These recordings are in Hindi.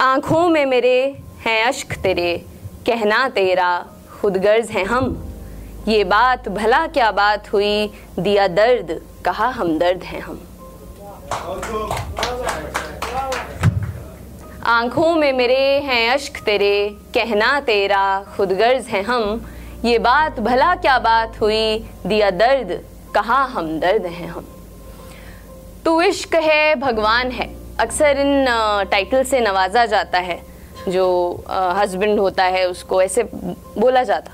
आँखों में मेरे हैं अश्क तेरे, कहना तेरा खुदगर्ज हैं हम। ये बात, भला क्या बात हुई, दिया दर्द, कहा हम दर्द हैं हम। आँखों में मेरे हैं अश्क तेरे, कहना तेरा खुदगर्ज हैं हम। ये बात, भला क्या बात हुई, दिया दर्द, कहा हम दर्द हैं हम। तू इश्क है, भगवान है। अक्सर इन टाइटल से नवाजा जाता है, जो हस्बैंड होता है उसको, ऐसे बोला जाता।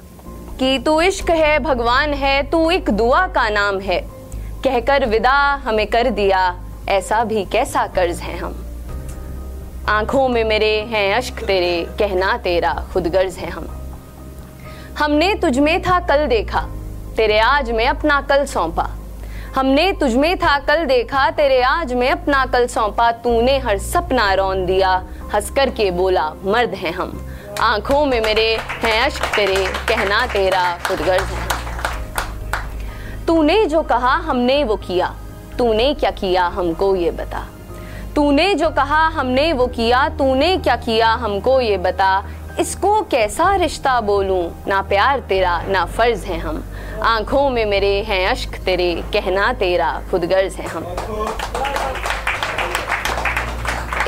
कि तू इश्क है, भगवान है, तू एक दुआ का नाम है। कहकर विदा हमें कर दिया, ऐसा भी कैसा कर्ज है हम। आँखों में मेरे हैं अश्क, तेरे कहना तेरा खुद गर्ज है हम। हमने तुझमें था कल देखा, तेरे आज में अपना कल सौंपा। हमने तुझमें था कल देखा, तेरे आज में अपना कल सौंपा, तूने हर सपना रौन दिया। हंसकर के बोला, मर्द हैं हम। आँखों में मेरे हैं अश्क, तेरे कहना तेरा खुदगर्ज है। तूने जो कहा, हमने वो किया। तूने क्या किया, हमको ये बता। तूने जो कहा, हमने वो किया। तूने क्या किया, हमको ये बता। इसको कैसा रिश्ता बोलूँ? ना प्यार तेरा, ना फ़र्ज़ है हम। आँखों में मेरे हैं अश्क, तेरे कहना तेरा, खुद गर्ज है हम।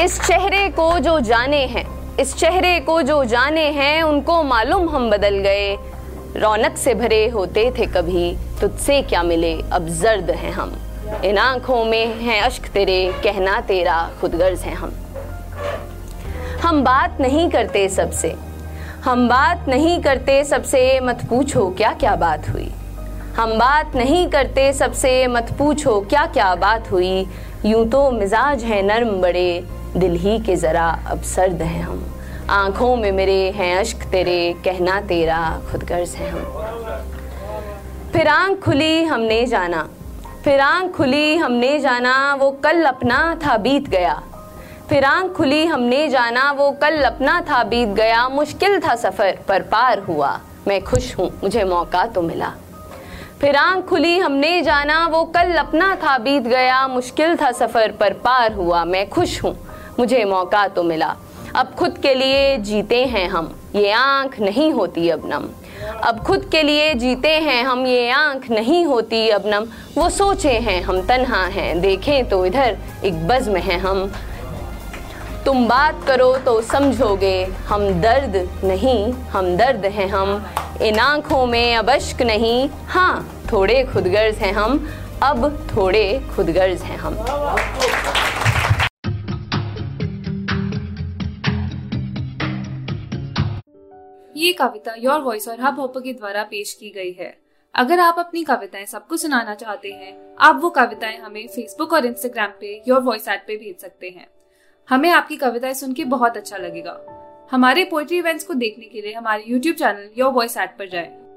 इस चेहरे को जो जाने हैं, इस चेहरे को जो जाने हैं, उनको मालूम हम बदल गए। रौनक से भरे होते थे कभी, तुझसे क्या मिले? अब जर्द हैं हम। इन आँखों में हैं अश्क, तेरे कहना तेरा खुदगर्ज है हम। हम बात नहीं करते सबसे। हम बात नहीं करते सबसे, मत पूछो क्या क्या बात हुई। हम बात नहीं करते सबसे, मत पूछो क्या क्या बात हुई। यूँ तो मिजाज है नर्म बड़े, दिल ही के जरा अब सर्द हैं हम। आँखों में मेरे हैं अश्क तेरे, कहना तेरा खुदगर्ज है हम। फिर आँख खुली हमने जाना, फिर आँख खुली हमने जाना, वो कल अपना था बीत गया। फिर आँख खुली, हमने जाना, वो कल अपना था, बीत गया, मुश्किल था सफ़र, पर पार हुआ। मैं खुश हूँ, मुझे मौका तो मिला। फिर आँख खुली, हमने जाना, वो कल अपना था, बीत गया, मुश्किल था सफ़र, पर पार हुआ। मैं खुश हूँ, मुझे मौका तो मिला। अब खुद के लिए जीते हैं हम, ये आँख नहीं होती अब नम। अब खुद के लिए जीते हैं हम, ये आँख नहीं होती अब नम। वो सोचे हैं, हम तन्हा हैं, देखें तो इधर एक बज़ में हैं हम। तुम बात करो तो समझोगे, हम दर्द नहीं, हम दर्द हैं हम। इन आँखों में अब अश्क नहीं हाँ थोड़े खुदगर्ज हैं हम, अब थोड़े खुदगर्ज हैं हम। ये कविता योर वॉइस और हब हॉपर के द्वारा पेश की गई है। अगर आप अपनी कविताएँ सबको सुनाना चाहते हैं, आप वो कविताएँ हमें फेसबुक और इंस्टाग्राम पे योर वॉइस ऐप पे भेज सकते हैं। हमें आपकी कविताएँ सुन के बहुत अच्छा लगेगा हमारे पोइट्री इवेंट्स को देखने के लिए हमारे YouTube channel your voice eight पर जाएँ।